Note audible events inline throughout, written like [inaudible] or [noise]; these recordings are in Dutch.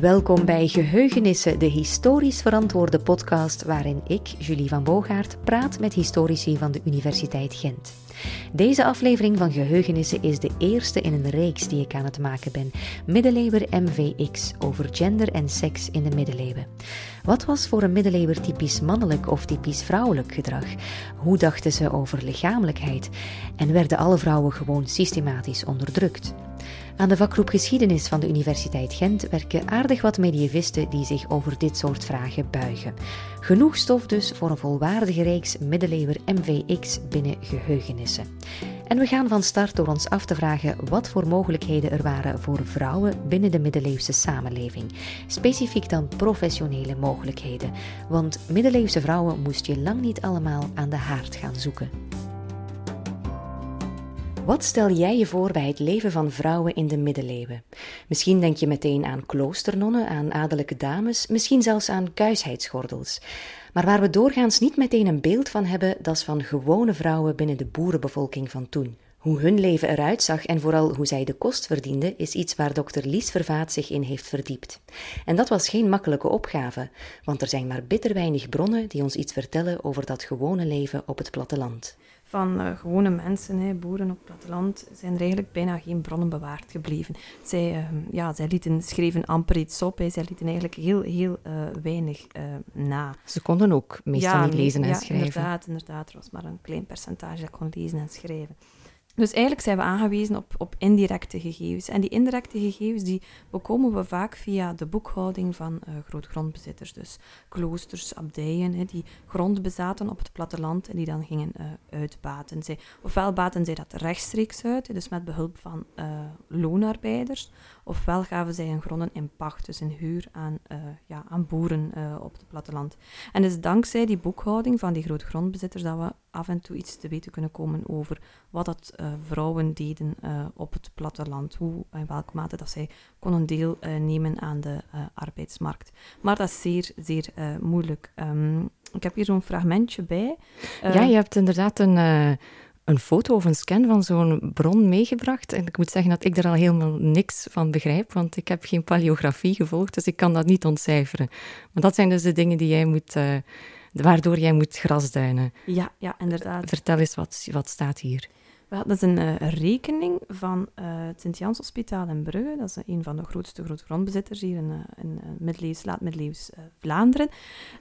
Welkom bij Geheugenissen, de historisch verantwoorde podcast waarin ik, Julie van Boogaard, praat met historici van de Universiteit Gent. Deze aflevering van Geheugenissen is de eerste in een reeks die ik aan het maken ben. Middeleeuwer MVX over gender en seks in de middeleeuwen. Wat was voor een middeleeuwer typisch mannelijk of typisch vrouwelijk gedrag? Hoe dachten ze over lichamelijkheid? En werden alle vrouwen gewoon systematisch onderdrukt? Aan de vakgroep Geschiedenis van de Universiteit Gent werken aardig wat medievisten die zich over dit soort vragen buigen. Genoeg stof dus voor een volwaardige reeks middeleeuwer MVX binnen geheugenissen. En we gaan van start door ons af te vragen wat voor mogelijkheden er waren voor vrouwen binnen de middeleeuwse samenleving. Specifiek dan professionele mogelijkheden, want middeleeuwse vrouwen moest je lang niet allemaal aan de haard gaan zoeken. Wat stel jij je voor bij het leven van vrouwen in de middeleeuwen? Misschien denk je meteen aan kloosternonnen, aan adellijke dames, misschien zelfs aan kuisheidsgordels. Maar waar we doorgaans niet meteen een beeld van hebben, dat is van gewone vrouwen binnen de boerenbevolking van toen. Hoe hun leven eruit zag en vooral hoe zij de kost verdienden, is iets waar dokter Lies Vervaat zich in heeft verdiept. En dat was geen makkelijke opgave, want er zijn maar bitter weinig bronnen die ons iets vertellen over dat gewone leven op het platteland van uh, gewone mensen, hè, boeren op het platteland, zijn er eigenlijk bijna geen bronnen bewaard gebleven. Zij, uh, ja, zij lieten, schreven amper iets op, hè. zij lieten eigenlijk heel, heel uh, weinig eh, na. Ze konden ook meestal ja, niet lezen en ja, schrijven. inderdaad, inderdaad. Er was maar een klein percentage dat kon lezen en schrijven. Dus eigenlijk zijn we aangewezen op, op indirecte gegevens. En die indirecte gegevens die bekomen we vaak via de boekhouding van uh, grootgrondbezitters. Dus kloosters, abdijen, die grond bezaten op het platteland en die dan gingen uh, uitbaten. Zij, ofwel baten zij dat rechtstreeks uit, dus met behulp van uh, loonarbeiders, ofwel gaven zij hun gronden in pacht, dus in huur aan, ja, aan boeren op het platteland. En dus dankzij die boekhouding van die grootgrondbezitters dat we af en toe iets te weten kunnen komen over wat dat uh, vrouwen deden op het platteland, hoe in welke mate dat zij konden deelnemen aan de arbeidsmarkt. Maar dat is zeer, zeer moeilijk. Um, ik heb hier zo'n fragmentje bij. ja, je hebt inderdaad een, een foto of een scan van zo'n bron meegebracht. En ik moet zeggen dat ik er al helemaal niks van begrijp, want ik heb geen paleografie gevolgd, dus ik kan dat niet ontcijferen. Maar dat zijn dus de dingen die jij moet waardoor jij moet grasduinen. Ja, ja inderdaad. Vertel eens, wat, wat staat hier? Dat is een uh, rekening van uh, het Sint-Jans Hospitaal in Brugge. Dat is een van de grootste grootgrondbezitters hier in, in middeleeuws, laat-middeleeuws Vlaanderen.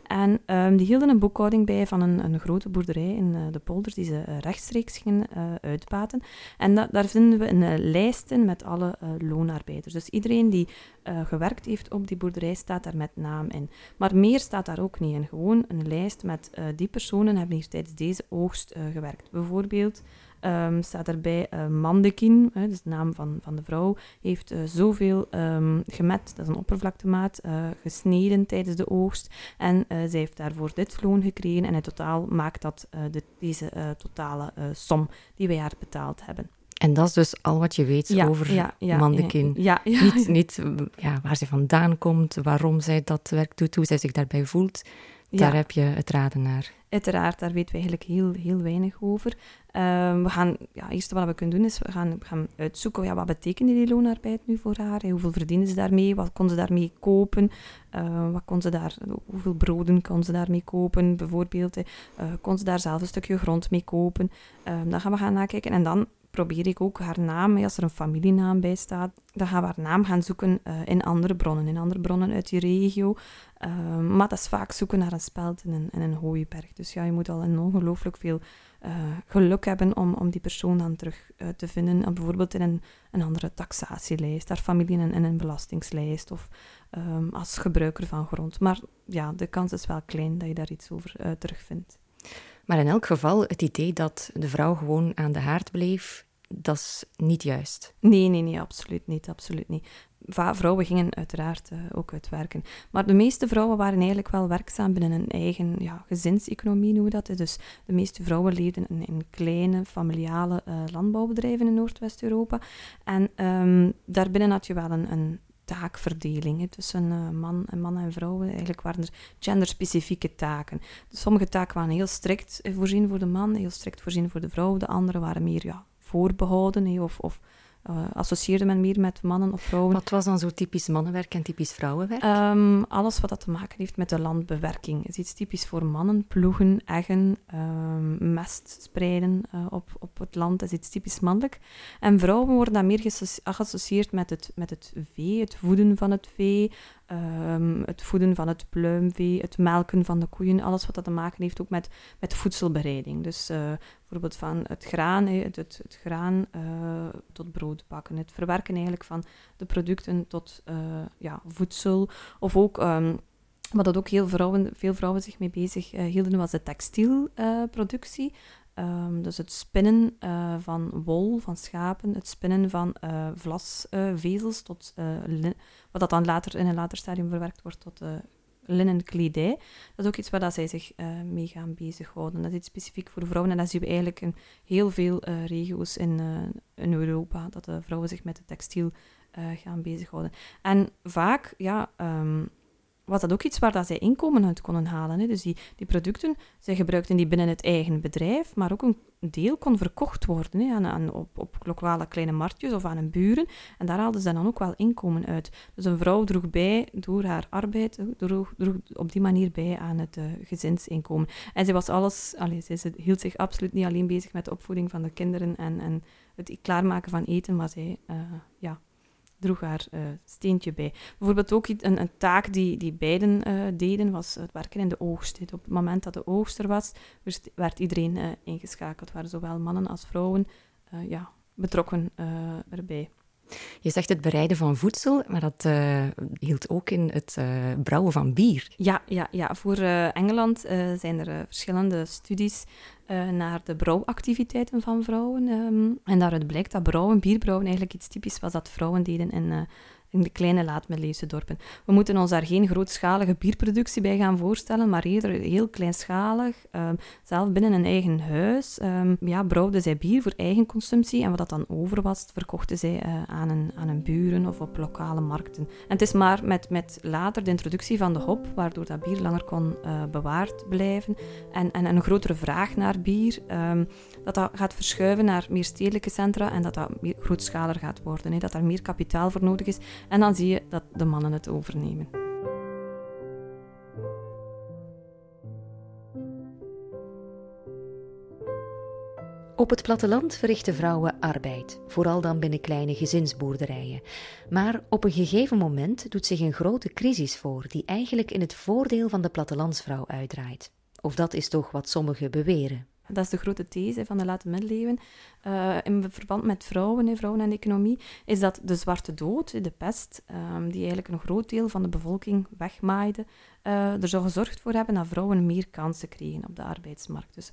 En um, die hielden een boekhouding bij van een, een grote boerderij in de polders die ze rechtstreeks gingen uitbaten. En da daar vinden we een lijst in met alle loonarbeiders. Dus iedereen die gewerkt heeft op die boerderij staat daar met naam in. Maar meer staat daar ook niet in. Gewoon een lijst met die personen hebben hier tijdens deze oogst gewerkt. Bijvoorbeeld... Um, staat erbij uh, Mandekin, hè, dus de naam van, van de vrouw, heeft uh, zoveel um, gemet, dat is een oppervlaktemaat, uh, gesneden tijdens de oogst. En zij heeft daarvoor dit loon gekregen. En in totaal maakt dat de, deze totale som die wij haar betaald hebben. En dat is dus al wat je weet ja, over ja, ja, Mandekin. Ja, [laughs] Niet, niet ja, waar ze vandaan komt, waarom zij dat werk doet, hoe zij zich daarbij voelt. Daar heb je het raden naar. Uiteraard, daar weten we eigenlijk heel, heel weinig over. Um, we gaan, ja, het eerste wat we kunnen doen is, we gaan, we gaan uitzoeken, ja, wat betekent die loonarbeid nu voor haar? Hoeveel verdienen ze daarmee? Wat kon ze daarmee kopen? Uh, wat kon ze daar, hoeveel broden kon ze daarmee kopen, bijvoorbeeld? Uh, kon ze daar zelf een stukje grond mee kopen? Um, dan gaan we gaan nakijken en dan probeer ik ook haar naam, als er een familienaam bij staat, dan gaan we haar naam gaan zoeken uh, in andere bronnen, in andere bronnen uit die regio. Uh, maar dat is vaak zoeken naar een speld en een, en een hooiberg. Dus ja, je moet al een ongelooflijk veel uh, geluk hebben om, om die persoon dan terug te vinden. bijvoorbeeld in een, een andere taxatielijst, haar familie in, in een belastingslijst of um, als gebruiker van grond. Maar ja, de kans is wel klein dat je daar iets over terugvindt. Maar in elk geval, het idee dat de vrouw gewoon aan de haard bleef, dat is niet juist. Nee, nee, nee, absoluut niet. Absoluut niet. Vrouwen gingen uiteraard uh, ook uitwerken. Maar de meeste vrouwen waren eigenlijk wel werkzaam binnen een eigen ja, gezinseconomie, noemen we dat. Dus de meeste vrouwen leefden in, in kleine, familiale uh, landbouwbedrijven in Noordwest-Europa. En um, daarbinnen had je wel een, een taakverdeling tussen uh, man, en man en vrouwen. Eigenlijk waren er genderspecifieke taken. Dus sommige taken waren heel strikt voorzien voor de man, heel strikt voorzien voor de vrouw. De andere waren meer ja, voorbehouden of, of associeerde men meer met mannen of vrouwen. Wat was dan zo typisch mannenwerk en typisch vrouwenwerk? Ehm, alles wat dat te maken heeft met de landbewerking is iets typisch voor mannen. Ploegen, eggen, um, mest spreiden op, op het land is iets typisch mannelijk. En vrouwen worden dan meer geassocieerd met het, met het vee, het voeden van het vee, Ehm, het voeden van het pluimvee, het melken van de koeien, alles wat dat te maken heeft ook met, met voedselbereiding. Dus uh, bijvoorbeeld van het graan, het, het, het graan uh, tot brood bakken, het verwerken eigenlijk van de producten tot uh, ja, voedsel. Of ook, um, wat dat ook heel vrouwen, veel vrouwen zich mee bezig hielden, was de textielproductie. Um, dus het spinnen uh, van wol, van schapen, het spinnen van uh, vlasvezels, uh, tot wat dat dan later in een later stadium verwerkt wordt tot linnenkledij. Dat is ook iets waar dat zij zich mee gaan bezighouden. Dat is iets specifiek voor vrouwen en dat zien we eigenlijk in heel veel regio's in, in Europa, dat de vrouwen zich met de textiel gaan bezighouden. En vaak, ja... Um, was dat ook iets waar dat zij inkomen uit konden halen. Hè. Dus die, die producten, zij gebruikten die binnen het eigen bedrijf, maar ook een deel kon verkocht worden hè, aan, aan, op, op lokale kleine marktjes of aan een buren. En daar haalden ze dan ook wel inkomen uit. Dus een vrouw droeg bij, door haar arbeid, droeg, droeg op die manier bij aan het uh, gezinsinkomen. En zij was alles, allee, zij hield zich absoluut niet alleen bezig met de opvoeding van de kinderen en, en het klaarmaken van eten, maar zij uh, ja, droeg haar uh, steentje bij. Bijvoorbeeld ook een, een taak die, die beiden uh, deden, was het werken in de oogst. Op het moment dat de oogst er was, werd iedereen uh, ingeschakeld. waren zowel mannen als vrouwen ja, betrokken erbij. Je zegt het bereiden van voedsel, maar dat uh, hield ook in het uh, brouwen van bier. Ja, ja, ja. voor uh, Engeland zijn er verschillende studies naar de brouwactiviteiten van vrouwen. Um, en daaruit blijkt dat brouwen, bierbrouwen, eigenlijk iets typisch was dat vrouwen deden in in de kleine laatmiddeleeuwse dorpen. We moeten ons daar geen grootschalige bierproductie bij gaan voorstellen, maar eerder heel kleinschalig. Um, zelf binnen een eigen huis um, ja, brouwden zij bier voor eigen consumptie en wat dat dan over was, verkochten zij uh, aan, aan een buren of op lokale markten. En het is maar met, met later de introductie van de hop, waardoor dat bier langer kon uh, bewaard blijven en, en een grotere vraag naar bier, um, dat dat gaat verschuiven naar meer stedelijke centra en dat dat meer grootschaliger gaat worden. Dat daar meer kapitaal voor nodig is en dan zie je dat de mannen het overnemen. Op het platteland verrichten vrouwen arbeid, vooral dan binnen kleine gezinsboerderijen. Maar op een gegeven moment doet zich een grote crisis voor, die eigenlijk in het voordeel van de plattelandsvrouw uitdraait. Of dat is toch wat sommigen beweren. Dat is de grote these van de late middeleeuwen. Uh, in verband met vrouwen, vrouwen en economie, is dat de zwarte dood, de pest, um, die eigenlijk een groot deel van de bevolking wegmaaide, uh, er zou gezorgd voor hebben dat vrouwen meer kansen kregen op de arbeidsmarkt. Dus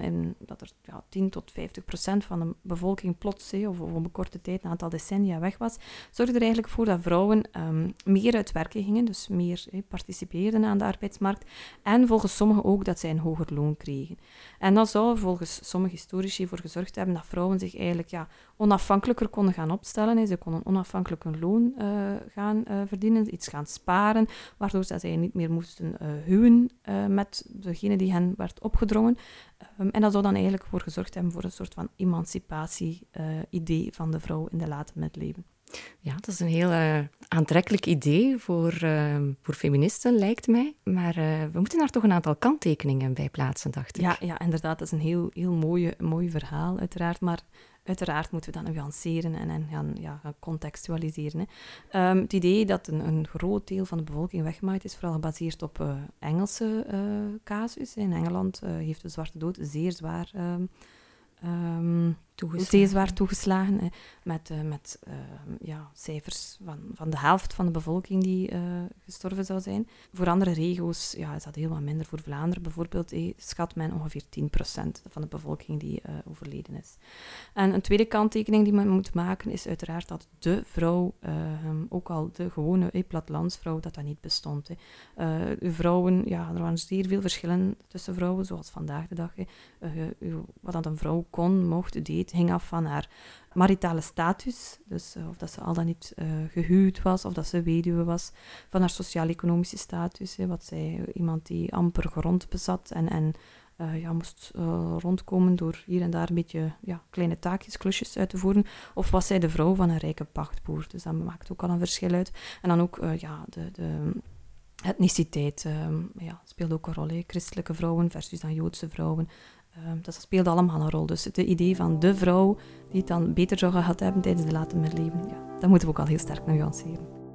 in, dat er ja, 10 tot 50 procent van de bevolking plots, of, op een korte tijd, een aantal decennia weg was, zorgde er eigenlijk voor dat vrouwen um, meer uit werken gingen, dus meer participeerden aan de arbeidsmarkt. En volgens sommigen ook dat zij een hoger loon kregen. En dat zou volgens sommige historici voor gezorgd hebben dat vrouwen zich eigenlijk ja, onafhankelijker konden gaan opstellen. Ze konden onafhankelijk een loon uh, gaan uh, verdienen, iets gaan sparen, waardoor zij niet meer moesten uh, huwen met degene die hen werd opgedrongen. Um, en dat zou dan eigenlijk voor gezorgd hebben voor een soort van emancipatie-idee van de vrouw in de late middeleeuwen. Ja, dat is een heel aantrekkelijk idee voor, voor feministen, lijkt mij. Maar we moeten daar toch een aantal kanttekeningen bij plaatsen, dacht ik. Ja, ja inderdaad. Dat is een heel, heel mooie, mooi verhaal, uiteraard. Maar Uiteraard moeten we dat nuanceren en, en gaan, ja, gaan contextualiseren. Hè. Um, het idee dat een, een, groot deel van de bevolking weggemaaid is, vooral gebaseerd op uh, Engelse uh, casus. In Engeland heeft de Zwarte Dood zeer zwaar um, toegeslagen. Zeer zwaar toegeslagen, hè, met, uh, met uh, ja, cijfers van, van de helft van de bevolking die uh, gestorven zou zijn. Voor andere regio's ja, is dat heel wat minder. Voor Vlaanderen bijvoorbeeld eh, schat men ongeveer 10% van de bevolking die overleden is. En een tweede kanttekening die men moet maken is uiteraard dat de vrouw, ook al de gewone eh, plattelandsvrouw, dat dat niet bestond. Hè. vrouwen, ja, er waren zeer veel verschillen tussen vrouwen, zoals vandaag de dag. Hè. wat een vrouw kon, mocht, deed, het hing af van haar maritale status, dus uh, of dat ze al dan niet uh, gehuwd was, of dat ze weduwe was, van haar sociaal-economische status, hè, wat zij, iemand die amper grond bezat en, en ja, moest rondkomen door hier en daar een beetje ja, kleine taakjes, klusjes uit te voeren. Of was zij de vrouw van een rijke pachtboer? Dus dat maakt ook al een verschil uit. En dan ook ja, de, de etniciteit ja, speelde ook een rol. Christelijke vrouwen versus dan Joodse vrouwen. Um, dat speelde allemaal een rol. Dus het idee van de vrouw die het dan beter zou gehad hebben tijdens de late middeleeuwen, ja, dat moeten we ook al heel sterk nuanceren.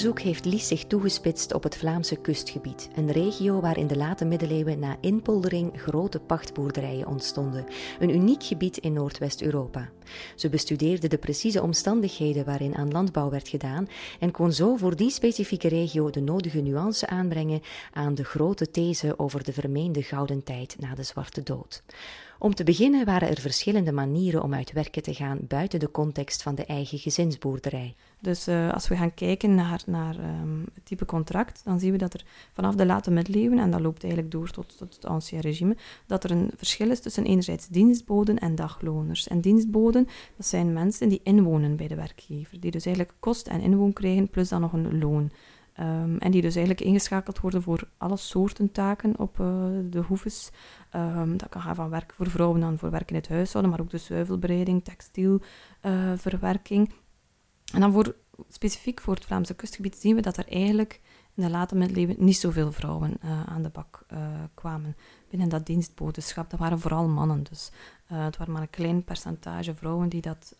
Onderzoek heeft Lies zich toegespitst op het Vlaamse kustgebied, een regio waar in de late middeleeuwen na inpoldering grote pachtboerderijen ontstonden, een uniek gebied in Noordwest-Europa. Ze bestudeerde de precieze omstandigheden waarin aan landbouw werd gedaan en kon zo voor die specifieke regio de nodige nuance aanbrengen aan de grote these over de vermeende gouden tijd na de Zwarte Dood. Om te beginnen waren er verschillende manieren om uit werken te gaan buiten de context van de eigen gezinsboerderij. Dus uh, als we gaan kijken naar, naar um, het type contract, dan zien we dat er vanaf de late middeleeuwen, en dat loopt eigenlijk door tot, tot het ancien regime, dat er een verschil is tussen enerzijds dienstboden en dagloners. En dienstboden, dat zijn mensen die inwonen bij de werkgever, die dus eigenlijk kost en inwoon krijgen, plus dan nog een loon. Um, en die dus eigenlijk ingeschakeld worden voor alle soorten taken op uh, de hoeves. Um, dat kan gaan van werk voor vrouwen dan voor werk in het huishouden, maar ook de zuivelbereiding, textielverwerking. Uh, en dan voor, specifiek voor het Vlaamse kustgebied zien we dat er eigenlijk in de late middeleeuwen niet zoveel vrouwen uh, aan de bak kwamen binnen dat dienstbodenschap. Dat waren vooral mannen dus. Het waren maar een klein percentage vrouwen die, dat,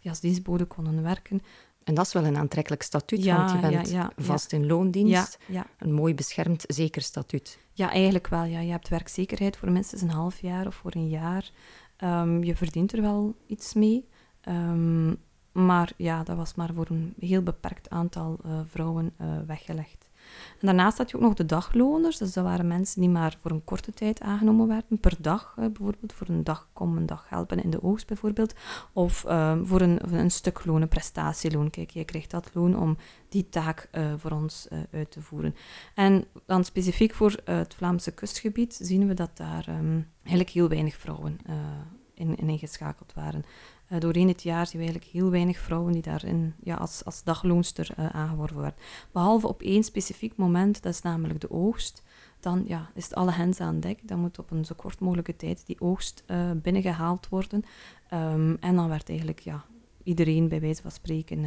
die als dienstbode konden werken. En dat is wel een aantrekkelijk statuut, want je bent ja, ja, vast in loondienst. Een mooi beschermd, zeker statuut. Ja, eigenlijk wel. Ja. Je hebt werkzekerheid voor minstens een half jaar of voor een jaar. Um, je verdient er wel iets mee. Um, maar ja, dat was maar voor een heel beperkt aantal uh, vrouwen uh, weggelegd. En daarnaast had je ook nog de dagloners. Dus dat waren mensen die maar voor een korte tijd aangenomen werden. Per dag uh, bijvoorbeeld. Voor een dag komen, een dag helpen in de oogst bijvoorbeeld. Of ehm, voor een, een stuk loon, een prestatieloon. Kijk, je krijgt dat loon om die taak voor ons uit te voeren. En dan specifiek voor het Vlaamse kustgebied zien we dat daar um, eigenlijk heel weinig vrouwen in ingeschakeld waren. Uh, doorheen het jaar zien we eigenlijk heel weinig vrouwen die daarin ja, als, als dagloonster uh, aangeworven werden. Behalve op één specifiek moment, dat is namelijk de oogst. Dan ja, is het alle hens aan dek. Dan moet op een zo kort mogelijke tijd die oogst uh, binnengehaald worden. Um, en dan werd eigenlijk ja, iedereen bij wijze van spreken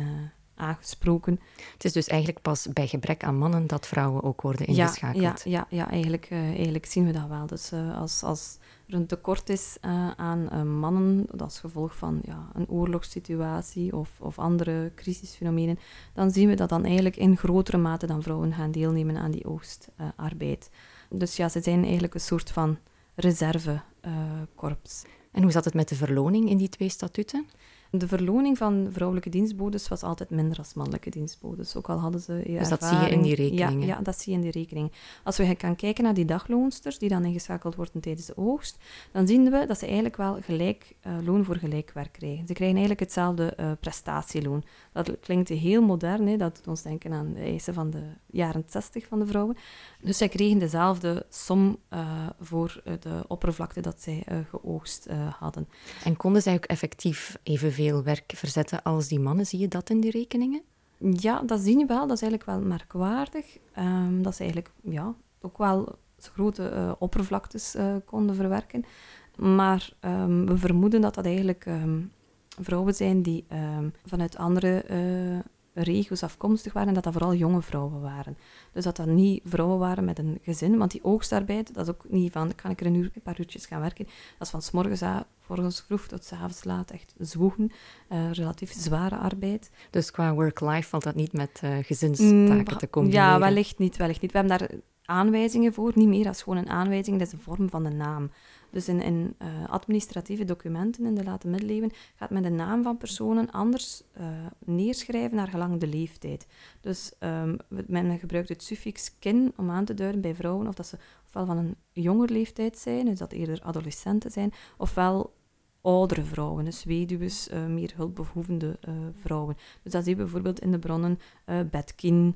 aangesproken. Het is dus eigenlijk pas bij gebrek aan mannen dat vrouwen ook worden ingeschakeld. Ja, ja, ja, ja eigenlijk, uh, eigenlijk zien we dat wel. Dus uh, als, als er een tekort is uh, aan mannen, als gevolg van ja, een oorlogssituatie of, of andere crisisfenomenen, dan zien we dat dan eigenlijk in grotere mate dan vrouwen gaan deelnemen aan die oogstarbeid. dus ja, ze zijn eigenlijk een soort van reservekorps. en hoe zat het met de verloning in die twee statuten? De verloning van vrouwelijke dienstbodes was altijd minder als mannelijke dienstbodes, ook al hadden ze Dus dat zie je in die rekeningen? Ja, ja, dat zie je in die rekening. Als we gaan kijken naar die dagloonsters die dan ingeschakeld worden tijdens de oogst, dan zien we dat ze eigenlijk wel gelijk uh, loon voor gelijk werk krijgen. Ze krijgen eigenlijk hetzelfde uh, prestatieloon. Dat klinkt heel modern, hè? dat doet ons denken aan de eisen van de jaren 60 van de vrouwen. Dus zij kregen dezelfde som uh, voor de oppervlakte dat zij geoogst hadden. En konden zij ook effectief even veel werk verzetten als die mannen. Zie je dat in die rekeningen? Ja, dat zie je wel. Dat is eigenlijk wel merkwaardig. Um, dat ze eigenlijk ja, ook wel grote uh, oppervlaktes uh, konden verwerken. Maar um, we vermoeden dat dat eigenlijk um, vrouwen zijn die vanuit andere uh, regio's afkomstig waren en dat dat vooral jonge vrouwen waren. Dus dat dat niet vrouwen waren met een gezin, want die oogstarbeid, dat is ook niet van, kan ik er een, uur, een paar uurtjes gaan werken. Dat is van s morgens vroeg tot s avonds laat echt zwoegen, uh, relatief zware arbeid. Dus qua work-life valt dat niet met uh, gezinstaken mm, te combineren? Ja, wellicht niet, wellicht niet. We hebben daar aanwijzingen voor, niet meer als gewoon een aanwijzing, dat is de vorm van de naam. Dus in, in uh, administratieve documenten in de late middeleeuwen gaat men de naam van personen anders uh, neerschrijven naar gelang de leeftijd. Dus um, men gebruikt het suffix kin om aan te duiden bij vrouwen of dat ze ofwel van een jonger leeftijd zijn, dus dat eerder adolescenten zijn, ofwel oudere vrouwen, dus weduwes, uh, meer hulpbehoevende vrouwen. Dus dat zien we bijvoorbeeld in de bronnen Betkin,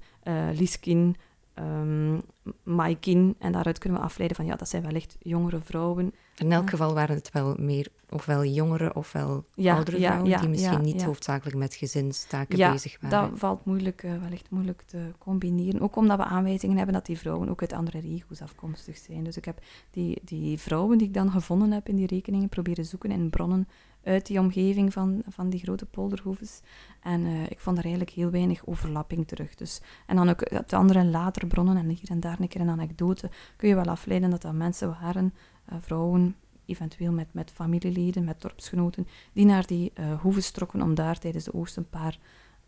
Lieskin, um, Maikin. En daaruit kunnen we afleiden van ja, dat zijn wellicht jongere vrouwen. In elk geval waren het wel meer ofwel jongere ofwel oudere vrouwen die misschien niet hoofdzakelijk met gezinstaken bezig waren. dat valt moeilijk, uh, wellicht moeilijk te combineren. Ook omdat we aanwijzingen hebben dat die vrouwen ook uit andere regio's afkomstig zijn. Dus ik heb die, die vrouwen die ik dan gevonden heb in die rekeningen proberen zoeken in bronnen uit die omgeving van, van die grote polderhoeves. En uh, ik vond er eigenlijk heel weinig overlapping terug. Dus, en dan ook uit andere latere bronnen en hier en daar een keer een anekdote kun je wel afleiden dat dat mensen waren, uh, vrouwen, eventueel met, met familieleden, met dorpsgenoten, die naar die uh, hoeves trokken om daar tijdens de oogst een paar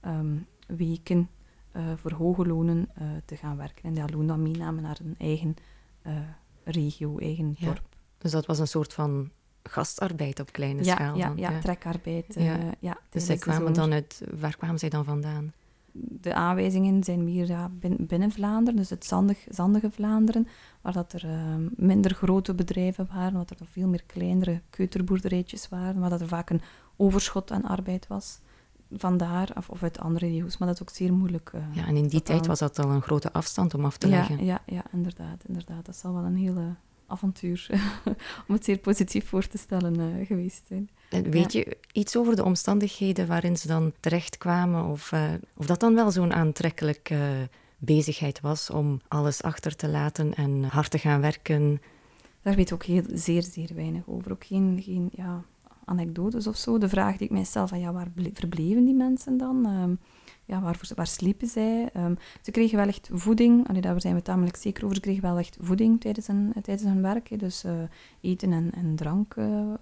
um, weken voor hoge lonen te gaan werken. En die loon dan meenamen naar een eigen regio, eigen dorp. Dus dat was een soort van gastarbeid op kleine schaal. Ja, ja, trekarbeid. Uh, ja. dus zij kwamen dan uit, waar kwamen zij dan vandaan? De aanwijzingen zijn meer ja, binnen Vlaanderen, dus het zandig, zandige Vlaanderen, waar dat er uh, minder grote bedrijven waren, waar er veel meer kleinere keuterboerderijtjes waren, waar dat er vaak een overschot aan arbeid was. Vandaar, of, of uit andere regio's, maar dat is ook zeer moeilijk. Uh, ja, en in die tijd was dat al een grote afstand om af te leggen. Ja, ja, inderdaad, inderdaad. Dat zal wel een hele avontuur, [laughs] om het zeer positief voor te stellen, uh, geweest zijn. En weet je iets over de omstandigheden waarin ze dan terechtkwamen? Of, uh, of dat dan wel zo'n aantrekkelijke bezigheid was om alles achter te laten en hard te gaan werken? Daar weet ik ook heel, zeer, zeer weinig over. Ook geen, geen ja, anekdotes of zo. De vraag die ik mijzelf van, ja, waar verbleven die mensen dan? Ja, waar, waar sliepen zij? Um, ze kregen wel echt voeding, allee, daar zijn we tamelijk zeker over. Ze kregen wel echt voeding tijdens hun, tijdens hun werk. Dus uh, eten en, en drank uh,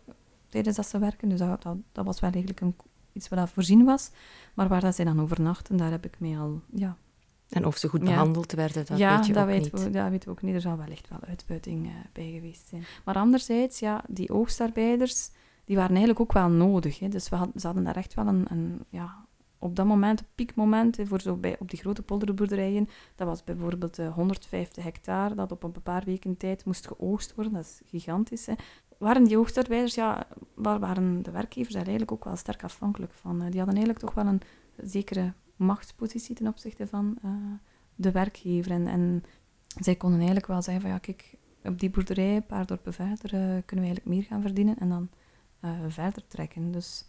tijdens dat ze werken. Dus dat, dat, dat was wel eigenlijk een, iets wat voorzien was. Maar waar dat zij dan overnachten, daar heb ik mee al... Ja, en of ze goed behandeld werden, dat ja, weet je dat ook niet. We, dat weten we ook niet. Er zal wel echt wel uitbuiting uh, bij geweest zijn. Maar anderzijds, ja, die oogstarbeiders, die waren eigenlijk ook wel nodig. Hè. Dus we hadden, ze hadden daar echt wel een, een ja, op dat moment, piekmoment, voor zo bij, op die grote polderboerderijen, dat was bijvoorbeeld 150 eh, hectare, dat op een paar weken tijd moest geoogst worden. Dat is gigantisch. Hè. Waren die oogstarbeiders, ja, waar waren de werkgevers daar eigenlijk ook wel sterk afhankelijk van. Die hadden eigenlijk toch wel een zekere machtspositie ten opzichte van uh, de werkgever. En, en, zij konden eigenlijk wel zeggen van, ja, kijk, op die boerderij, een paar dorpen verder, uh, kunnen we eigenlijk meer gaan verdienen en dan verder trekken. Dus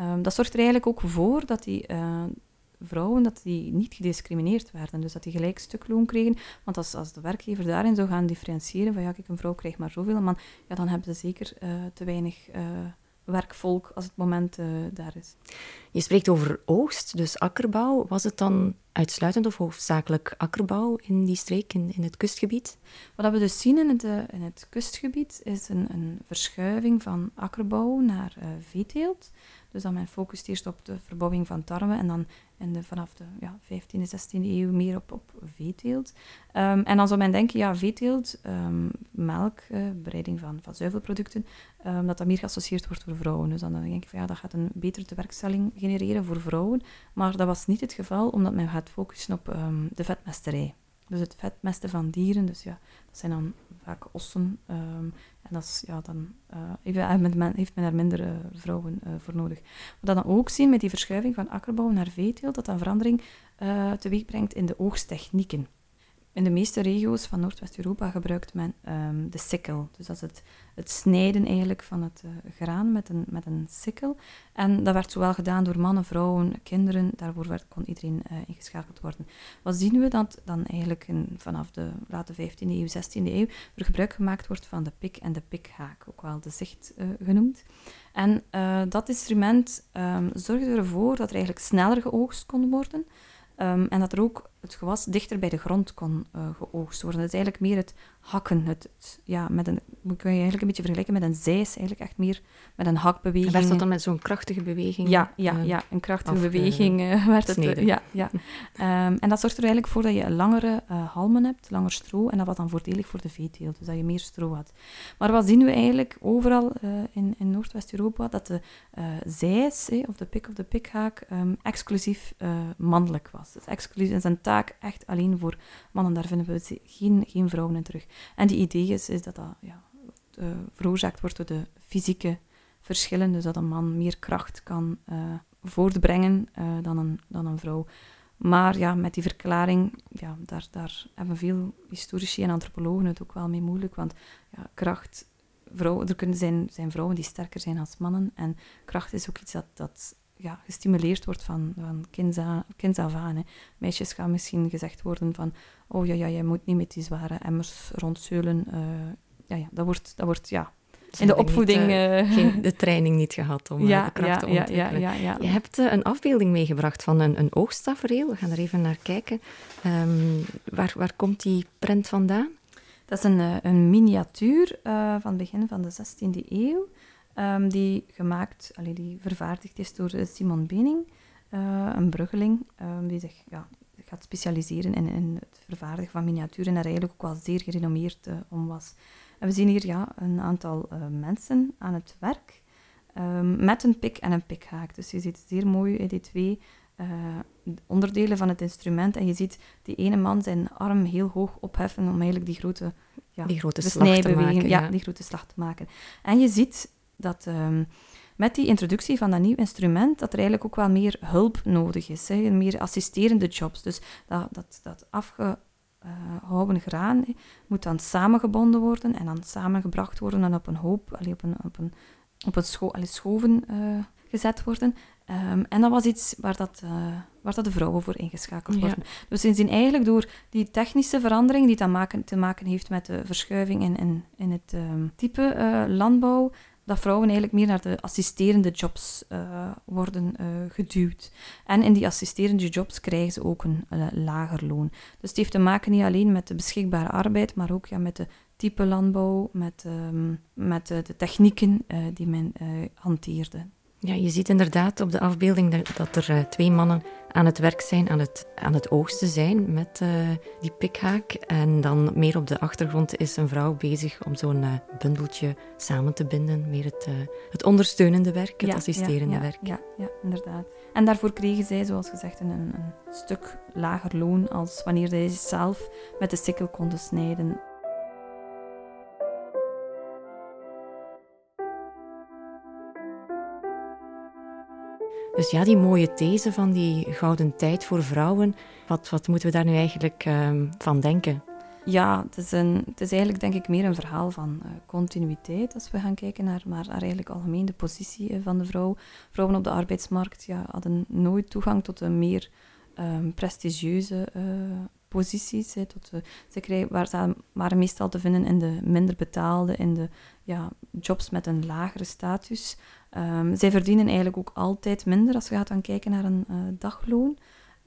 Um, dat zorgt er eigenlijk ook voor dat die uh, vrouwen dat die niet gediscrimineerd werden. Dus dat die gelijk stukloon kregen. Want als, als de werkgever daarin zou gaan differentiëren van ja, kijk, een vrouw krijgt maar zoveel, man, ja, dan hebben ze zeker uh, te weinig uh, werkvolk als het moment daar is. Je spreekt over oogst, dus akkerbouw. Was het dan uitsluitend of hoofdzakelijk akkerbouw in die streek, in, in het kustgebied? Wat we dus zien in het, in het kustgebied is een, een verschuiving van akkerbouw naar veeteelt. Dus dan men focust eerst op de verbouwing van tarwe en dan in de, vanaf de ja, 15e, 16e eeuw meer op, op veeteelt. Um, en dan zou men denken, ja, veeteelt, um, melk, uh, bereiding van, van zuivelproducten, um, dat dat meer geassocieerd wordt voor vrouwen. Dus dan denk ik van ja, dat gaat een betere tewerkstelling genereren voor vrouwen. Maar dat was niet het geval, omdat men gaat focussen op de vetmesterij. Dus het vetmesten van dieren, dus ja, dat zijn dan vaak ossen. Um, en dat is, ja, dan heeft, men, heeft men daar minder uh, vrouwen voor nodig. Wat dan ook zien met die verschuiving van akkerbouw naar veeteelt, dat dat verandering teweeg brengt in de oogstechnieken. In de meeste regio's van Noordwest-Europa gebruikt men um, de sikkel. Dus dat is het, het snijden eigenlijk van het uh, graan met een, met een sikkel. En dat werd zowel gedaan door mannen, vrouwen, kinderen. Daarvoor werd, kon iedereen uh, ingeschakeld worden. Wat zien we? Dat dan eigenlijk vanaf de late 15e eeuw, 16e eeuw er gebruik gemaakt wordt van de pik en de pikhaak. Ook wel de zicht uh, genoemd. En dat instrument um, zorgde ervoor dat er eigenlijk sneller geoogst kon worden. Um, en dat er ook het gewas dichter bij de grond kon uh, geoogst worden. Het is eigenlijk meer het hakken. Het, ja, met een, moet je eigenlijk een beetje vergelijken met een zeis. Eigenlijk echt meer met een hakbeweging. En werd dat dan met zo'n krachtige beweging? Ja, ja, uh, ja een krachtige beweging uh, [laughs] werd het. ja, ja. Um, en dat zorgt er eigenlijk voor dat je langere halmen hebt, langer stro. En dat was dan voordelig voor de veeteelt, dus dat je meer stro had. Maar wat zien we eigenlijk overal in, in Noordwest-Europa? Dat de zeis, of de pik of de pikhaak, um, exclusief mannelijk was. Dus exclusief, zijn echt alleen voor mannen. Daar vinden we geen, geen vrouwen in terug. En die idee is, is dat dat ja, uh, veroorzaakt wordt door de fysieke verschillen. Dus dat een man meer kracht kan uh, voortbrengen uh, dan, een, dan een vrouw. maar ja, met die verklaring, ja, daar, daar hebben veel historici en antropologen het ook wel mee moeilijk. Want ja, kracht, vrouwen, er kunnen zijn, zijn vrouwen die sterker zijn als mannen. En kracht is ook iets dat, dat ja, gestimuleerd wordt van, van kinds, af aan. Hè. Meisjes gaan misschien gezegd worden van, oh ja, ja, jij moet niet met die zware emmers rondzeulen. Uh, ja, ja, dat wordt, dat wordt ja, in de opvoeding... Niet, uh, geen, [laughs] de training niet gehad om ja, de kracht te ontwikkelen. Ja, ja, Je hebt een afbeelding meegebracht van een, een oogstafereel. We gaan er even naar kijken. Um, waar, waar komt die prent vandaan? Dat is een, een miniatuur uh, van het begin van de 16e eeuw. Um, die gemaakt, allee, die vervaardigd is door Simon Bening, uh, een bruggeling, um, die zich ja, gaat specialiseren in, in, het vervaardigen van miniaturen en daar eigenlijk ook wel zeer gerenommeerd uh, om was. En we zien hier ja, een aantal uh, mensen aan het werk um, met een pik en een pikhaak. Dus je ziet zeer mooi in die twee onderdelen van het instrument en je ziet die ene man zijn arm heel hoog opheffen om eigenlijk die grote, ja, die grote slag te maken. Ja, die grote slag te maken. En je ziet dat um, met die introductie van dat nieuw instrument, dat er eigenlijk ook wel meer hulp nodig is. Hè, meer assisterende jobs. Dus dat, dat, dat afgehouden graan moet dan samengebonden worden en dan samengebracht worden en op een hoop, allee, op een, op een, op een scho allee, schoven uh, gezet worden. Um, en dat was iets waar, dat, uh, waar dat de vrouwen voor ingeschakeld worden. Ja. Dus we zien eigenlijk door die technische verandering die te maken, te maken heeft met de verschuiving in, in, in het um, type uh, landbouw, dat vrouwen eigenlijk meer naar de assisterende jobs uh, worden uh, geduwd. En in die assisterende jobs krijgen ze ook een uh, lager loon. Dus het heeft te maken niet alleen met de beschikbare arbeid, maar ook ja, met de type landbouw, met, um, met de technieken die men hanteerde. Ja, je ziet inderdaad op de afbeelding dat er twee mannen aan het werk zijn, aan het, aan het oogsten zijn met uh, die pikhaak. En dan meer op de achtergrond is een vrouw bezig om zo'n uh, bundeltje samen te binden. Meer het, uh, het ondersteunende werk, het assisterende ja, werk. Ja, ja, inderdaad. En daarvoor kregen zij, zoals gezegd, een, een stuk lager loon als wanneer zij zelf met de sikkel konden snijden. Dus ja, die mooie these van die gouden tijd voor vrouwen, wat, wat moeten we daar nu eigenlijk um, van denken? Ja, het is, een, is eigenlijk denk ik meer een verhaal van uh, continuïteit als we gaan kijken naar, maar naar eigenlijk algemeen de positie uh, van de vrouw. Vrouwen op de arbeidsmarkt ja, hadden nooit toegang tot een meer um, prestigieuze uh, posities. Tot, ze krijgen, waar waren meestal te vinden in de minder betaalde, in de ja, jobs met een lagere status. Um, zij verdienen eigenlijk ook altijd minder als je gaat dan kijken naar een uh, dagloon.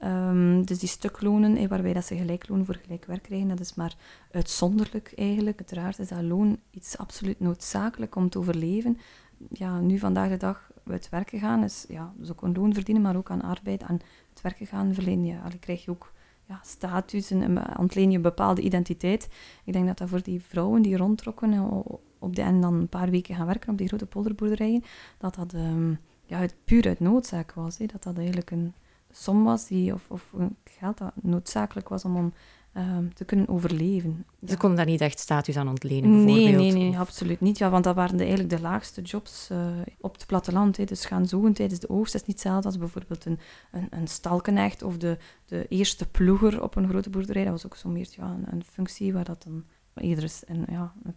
Um, dus die stuklonen, eh, waarbij dat ze gelijkloon voor gelijk werk krijgen, dat is maar uitzonderlijk eigenlijk. Uiteraard is dat loon iets absoluut noodzakelijk om te overleven. Ja, nu vandaag de dag uit werken gaan is ja, dus ook een loon verdienen, maar ook aan arbeid, aan het werken gaan verlenen. Ja, dan krijg je ook ja, status en ontleen je bepaalde identiteit. Ik denk dat dat voor die vrouwen die rondtrokken op de, en dan een paar weken gaan werken op die grote polderboerderijen, dat dat um, ja, het puur uit noodzaak was. Hè. Dat dat eigenlijk een som was die, of, of geld dat noodzakelijk was om, om um, te kunnen overleven. Ze konden daar niet echt status aan ontlenen, bijvoorbeeld? Nee, nee, nee absoluut niet. Ja, want dat waren de, eigenlijk de laagste jobs uh, op het platteland. Hè. Dus gaan zoeken tijdens de oogst is niet hetzelfde als bijvoorbeeld een, een, een stalkenecht of de, de eerste ploeger op een grote boerderij. Dat was ook zo meer ja, een, een functie waar dat dan ieder is een, ja, een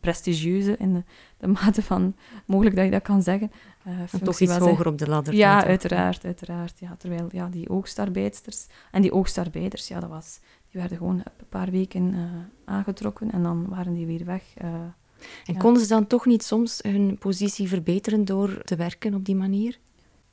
prestigieuze in de, de, mate van mogelijk dat je dat kan zeggen. Uh, toch iets hoger op de ladder. Ja, uiteraard, uiteraard. Ja, terwijl ja, die oogstarbeidsters en die oogstarbeiders, ja, dat was, die werden gewoon een paar weken uh, aangetrokken en dan waren die weer weg. Uh, en konden ze dan toch niet soms hun positie verbeteren door te werken op die manier?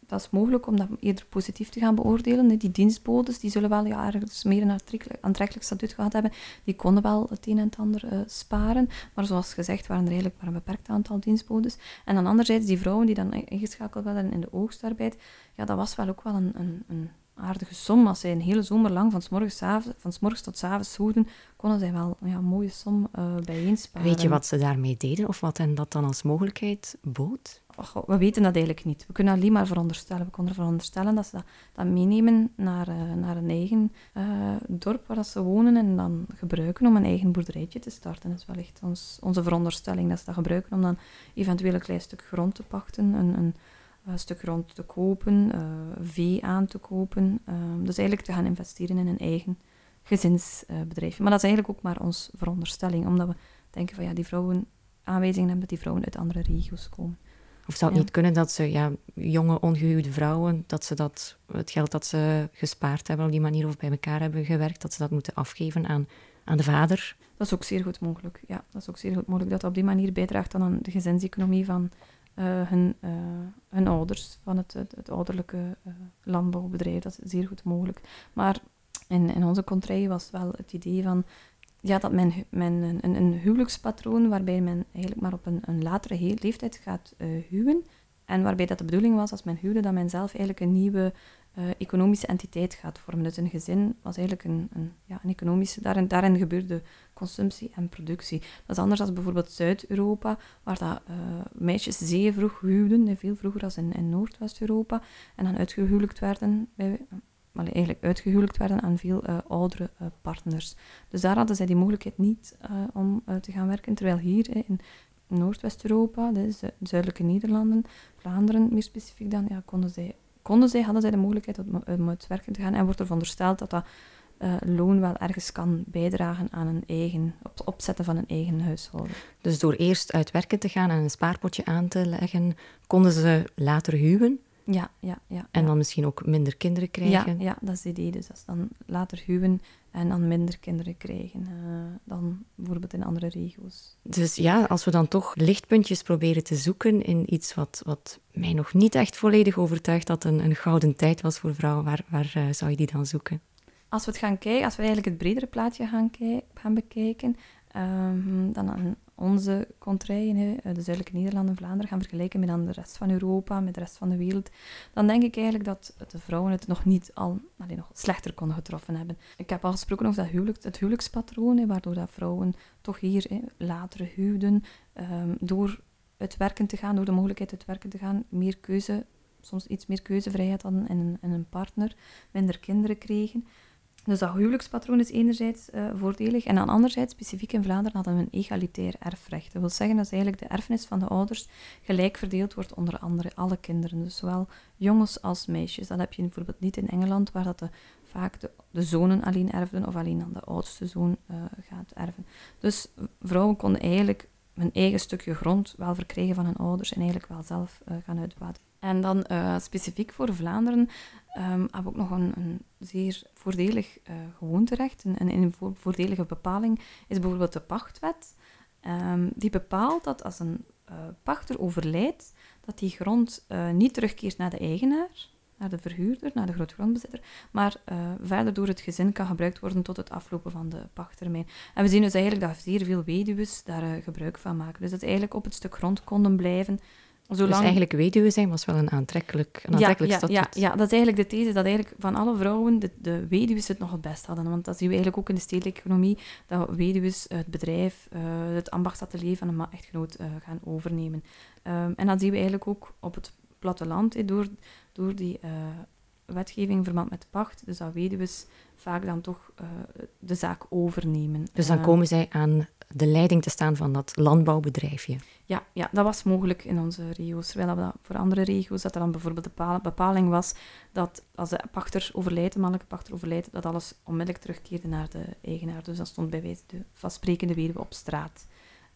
Dat is mogelijk om dat eerder positief te gaan beoordelen. Die dienstbodes die zullen wel ja, ergens meer een aantrekkelijk statuut gehad hebben. Die konden wel het een en het ander uh, sparen. Maar zoals gezegd waren er eigenlijk maar een beperkt aantal dienstbodes. En dan anderzijds die vrouwen die dan ingeschakeld werden in de oogstarbeid. Ja, dat was wel ook wel een, een, een aardige som. Als zij een hele zomer lang van s morgens, van tot s avonds zoeden, konden zij wel ja, een mooie som uh, bijeensparen. Weet je wat ze daarmee deden of wat hen dat dan als mogelijkheid bood? We weten dat eigenlijk niet. We kunnen alleen maar veronderstellen. We konden veronderstellen dat ze dat, dat meenemen naar, uh, naar een eigen uh, dorp waar ze wonen en dan gebruiken om een eigen boerderijtje te starten. Dat is wellicht ons, onze veronderstelling dat ze dat gebruiken om dan eventueel een klein stuk grond te pachten, een, een een stuk grond te kopen, vee aan te kopen. Ehm, dus eigenlijk te gaan investeren in een eigen gezinsbedrijf. maar dat is eigenlijk ook maar onze veronderstelling, omdat we denken van ja, die vrouwen aanwijzingen hebben dat die vrouwen uit andere regio's komen. Of zou het niet kunnen dat ze, ja, jonge ongehuwde vrouwen, dat ze dat, het geld dat ze gespaard hebben op die manier of bij elkaar hebben gewerkt, dat ze dat moeten afgeven aan, aan de vader? Dat is ook zeer goed mogelijk. Ja, dat is ook zeer goed mogelijk dat dat op die manier bijdraagt aan de gezinseconomie van uh, hun, uh, hun ouders, van het, het, ouderlijke uh, landbouwbedrijf. Dat is zeer goed mogelijk. Maar in, in onze contrij was wel het idee van ja, dat men, men een, een, huwelijkspatroon waarbij men eigenlijk maar op een, een latere leeftijd gaat uh, huwen. En waarbij dat de bedoeling was, als men huwde, dat men zelf eigenlijk een nieuwe uh, economische entiteit gaat vormen. Dus een gezin was eigenlijk een, een, ja, een economische... Daarin, daarin gebeurde consumptie en productie. Dat is anders dan bijvoorbeeld Zuid-Europa, waar dat, uh, meisjes zeer vroeg huwden, veel vroeger dan in, Noordwest-Europa, en dan uitgehuwelijkt werden allee, eigenlijk uitgehuwelijkt werden aan veel uh, oudere uh, partners. Dus daar hadden zij die mogelijkheid niet uh, om te gaan werken. Terwijl hier in Noordwest-Europa, de zuidelijke Nederlanden, Vlaanderen meer specifiek dan, ja, konden, zij, konden zij, hadden zij de mogelijkheid om, om uit werken te gaan. En wordt er verondersteld dat dat loon wel ergens kan bijdragen aan een eigen, op opzetten van een eigen huishouden. Dus door eerst uit werken te gaan en een spaarpotje aan te leggen, konden ze later huwen? Ja, ja, ja. En dan misschien ook minder kinderen krijgen. Ja, ja, dat is het idee. Dus als dan later huwen en dan minder kinderen krijgen uh, dan bijvoorbeeld in andere regio's. Dus ja, als we dan toch lichtpuntjes proberen te zoeken in iets wat, wat mij nog niet echt volledig overtuigt dat een, een gouden tijd was voor vrouwen, waar, waar uh, zou je die dan zoeken? Als we het gaan kijken, als we eigenlijk het bredere plaatje gaan, gaan bekijken, um, dan onze contraien, eh, de zuidelijke Nederlanden en Vlaanderen, gaan vergelijken met de rest van Europa, met de rest van de wereld, dan denk ik eigenlijk dat de vrouwen het nog niet al alleen nog slechter konden getroffen hebben. Ik heb al gesproken over dat huwelijk, het huwelijkspatroon, waardoor dat vrouwen toch hier later huwden, um, door het werken te gaan, door de mogelijkheid het werken te gaan, meer keuze, soms iets meer keuzevrijheid hadden in een partner, minder kinderen kregen. Dus dat huwelijkspatroon is enerzijds uh, voordelig en dan anderzijds, specifiek in Vlaanderen, hadden we een egalitair erfrecht. Dat wil zeggen dat eigenlijk de erfenis van de ouders gelijk verdeeld wordt onder andere alle kinderen. Dus zowel jongens als meisjes. Dat heb je bijvoorbeeld niet in Engeland, waar dat de, vaak de, zonen alleen erfden of alleen dan de oudste zoon uh, gaat erven. Dus vrouwen konden eigenlijk hun eigen stukje grond wel verkrijgen van hun ouders en eigenlijk wel zelf uh, gaan uitbaten. En dan uh, specifiek voor Vlaanderen um, hebben we ook nog een, een zeer voordelig uh, gewoonterecht. Een, een, voordelige bepaling is bijvoorbeeld de pachtwet. Um, die bepaalt dat als een pachter overlijdt, dat die grond niet terugkeert naar de eigenaar, naar de verhuurder, naar de grootgrondbezitter, maar verder door het gezin kan gebruikt worden tot het aflopen van de pachttermijn. En we zien dus eigenlijk dat zeer veel weduws daar gebruik van maken. Dus dat eigenlijk op het stuk grond konden blijven Zolang... Dus eigenlijk weduwe zijn was wel een aantrekkelijk, een aantrekkelijk ja, statuut. Ja, ja, dat is eigenlijk de these dat eigenlijk van alle vrouwen de, de weduwen het nog het best hadden. Want dat zien we eigenlijk ook in de stedelijke economie, dat weduwen het bedrijf, uh, het ambachtsatelier van een echtgenoot uh, gaan overnemen. Um, en dat zien we eigenlijk ook op het platteland, door, door die uh, wetgeving verband met de pacht. Dus dat weduwen vaak dan toch de zaak overnemen. Dus dan komen zij aan de leiding te staan van dat landbouwbedrijfje. Ja, ja, dat was mogelijk in onze regio's. Terwijl dat voor andere regio's, dat er dan bijvoorbeeld de bepaling was dat als de pachter overlijdt, de mannelijke pachter overlijdt, dat alles onmiddellijk terugkeerde naar de eigenaar. Dus dat stond bij wijze de vastsprekende weduwe op straat.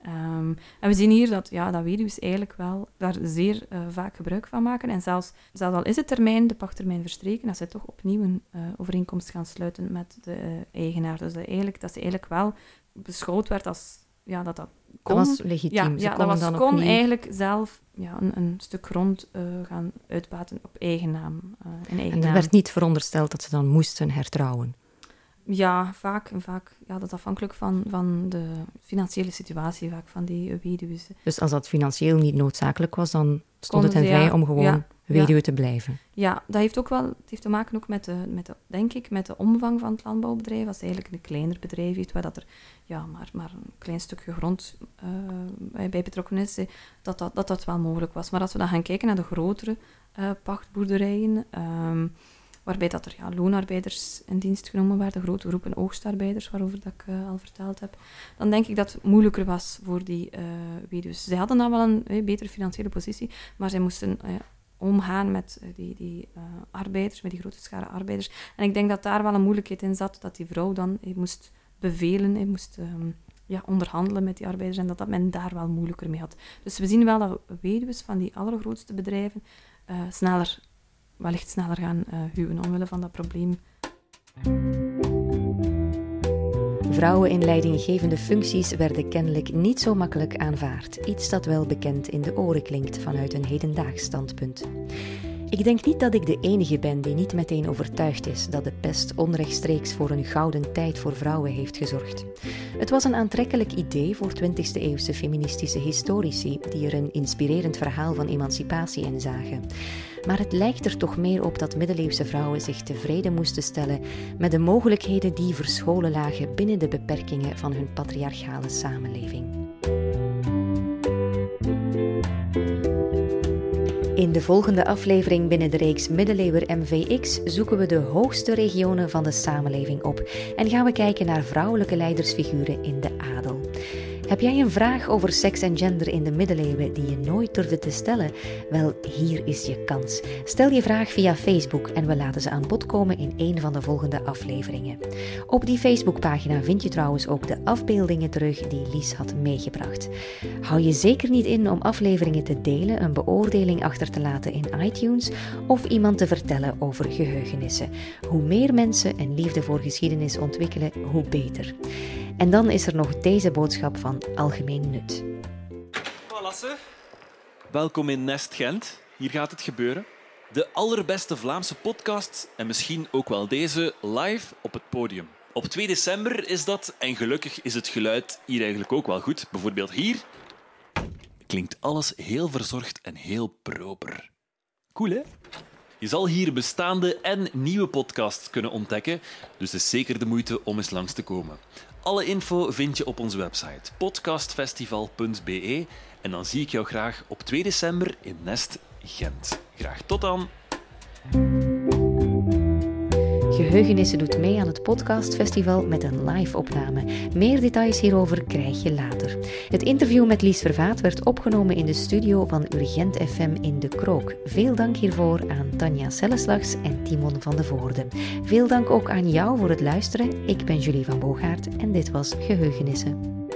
Um, en we zien hier dat, ja, dat weduws eigenlijk wel daar zeer uh, vaak gebruik van maken. En zelfs, zelfs al is het termijn, de pachttermijn verstreken, dat ze toch opnieuw een uh, overeenkomst gaan sluiten met de uh, eigenaar. Dus dat, eigenlijk, dat ze eigenlijk wel beschouwd werd als ja, dat dat kon. Dat was legitiem. Ja, ja dat was, dan kon eigenlijk zelf ja, een, een stuk grond uh, gaan uitbaten op eigen naam. In eigen en er werd niet verondersteld dat ze dan moesten hertrouwen? Ja, vaak. En vaak ja, dat is afhankelijk van, van de financiële situatie vaak van die weduwen. Dus als dat financieel niet noodzakelijk was, dan stond het hen vrij om gewoon ja, weduwe te blijven? Ja, dat heeft ook wel het heeft te maken ook met de, met de, denk ik, met de omvang van het landbouwbedrijf. Als het eigenlijk een kleiner bedrijf is, waar dat er ja, maar, maar een klein stukje grond uh, bij betrokken is, dat dat, dat dat wel mogelijk was. Maar als we dan gaan kijken naar de grotere uh, pachtboerderijen... Um, waarbij dat er ja, loonarbeiders in dienst genomen werden, grote groepen oogstarbeiders, waarover dat ik uh, al verteld heb, dan denk ik dat het moeilijker was voor die uh, weduws. Zij hadden dan wel een uh, betere financiële positie, maar zij moesten omgaan met die, die arbeiders, met die grote schare arbeiders. En ik denk dat daar wel een moeilijkheid in zat, dat die vrouw dan moest bevelen, moest ehm, ja, onderhandelen met die arbeiders en dat, dat men daar wel moeilijker mee had. Dus we zien wel dat weduws van die allergrootste bedrijven sneller, wellicht sneller gaan huwen omwille van dat probleem. Vrouwen in leidinggevende functies werden kennelijk niet zo makkelijk aanvaard, iets dat wel bekend in de oren klinkt vanuit een hedendaags standpunt. Ik denk niet dat ik de enige ben die niet meteen overtuigd is dat de pest onrechtstreeks voor een gouden tijd voor vrouwen heeft gezorgd. Het was een aantrekkelijk idee voor 20e eeuwse feministische historici die er een inspirerend verhaal van emancipatie in zagen. Maar het lijkt er toch meer op dat middeleeuwse vrouwen zich tevreden moesten stellen met de mogelijkheden die verscholen lagen binnen de beperkingen van hun patriarchale samenleving. In de volgende aflevering binnen de reeks Middeleeuwer MVX zoeken we de hoogste regionen van de samenleving op en gaan we kijken naar vrouwelijke leidersfiguren in de adel. Heb jij een vraag over seks en gender in de middeleeuwen die je nooit durfde te stellen? Wel, hier is je kans. Stel je vraag via Facebook en we laten ze aan bod komen in een van de volgende afleveringen. Op die Facebookpagina vind je trouwens ook de afbeeldingen terug die Lies had meegebracht. Hou je zeker niet in om afleveringen te delen, een beoordeling achter te laten in iTunes of iemand te vertellen over geheugenissen. Hoe meer mensen een liefde voor geschiedenis ontwikkelen, hoe beter. En dan is er nog deze boodschap van algemeen nut. Lasse, welkom in Nest Gent. Hier gaat het gebeuren. De allerbeste Vlaamse podcast en misschien ook wel deze live op het podium. Op 2 december is dat en gelukkig is het geluid hier eigenlijk ook wel goed. Bijvoorbeeld hier klinkt alles heel verzorgd en heel proper. Cool hè? Je zal hier bestaande en nieuwe podcasts kunnen ontdekken, dus het is zeker de moeite om eens langs te komen. Alle info vind je op onze website podcastfestival.be en dan zie ik jou graag op 2 december in Nest Gent. Graag tot dan! Geheugenissen doet mee aan het podcastfestival met een live-opname. Meer details hierover krijg je later. Het interview met Lies Vervaat werd opgenomen in de studio van Urgent FM in De Krook. Veel dank hiervoor aan Tanja Selleslags en Timon van de Voorde. Veel dank ook aan jou voor het luisteren. Ik ben Julie van Boogaard en dit was Geheugenissen.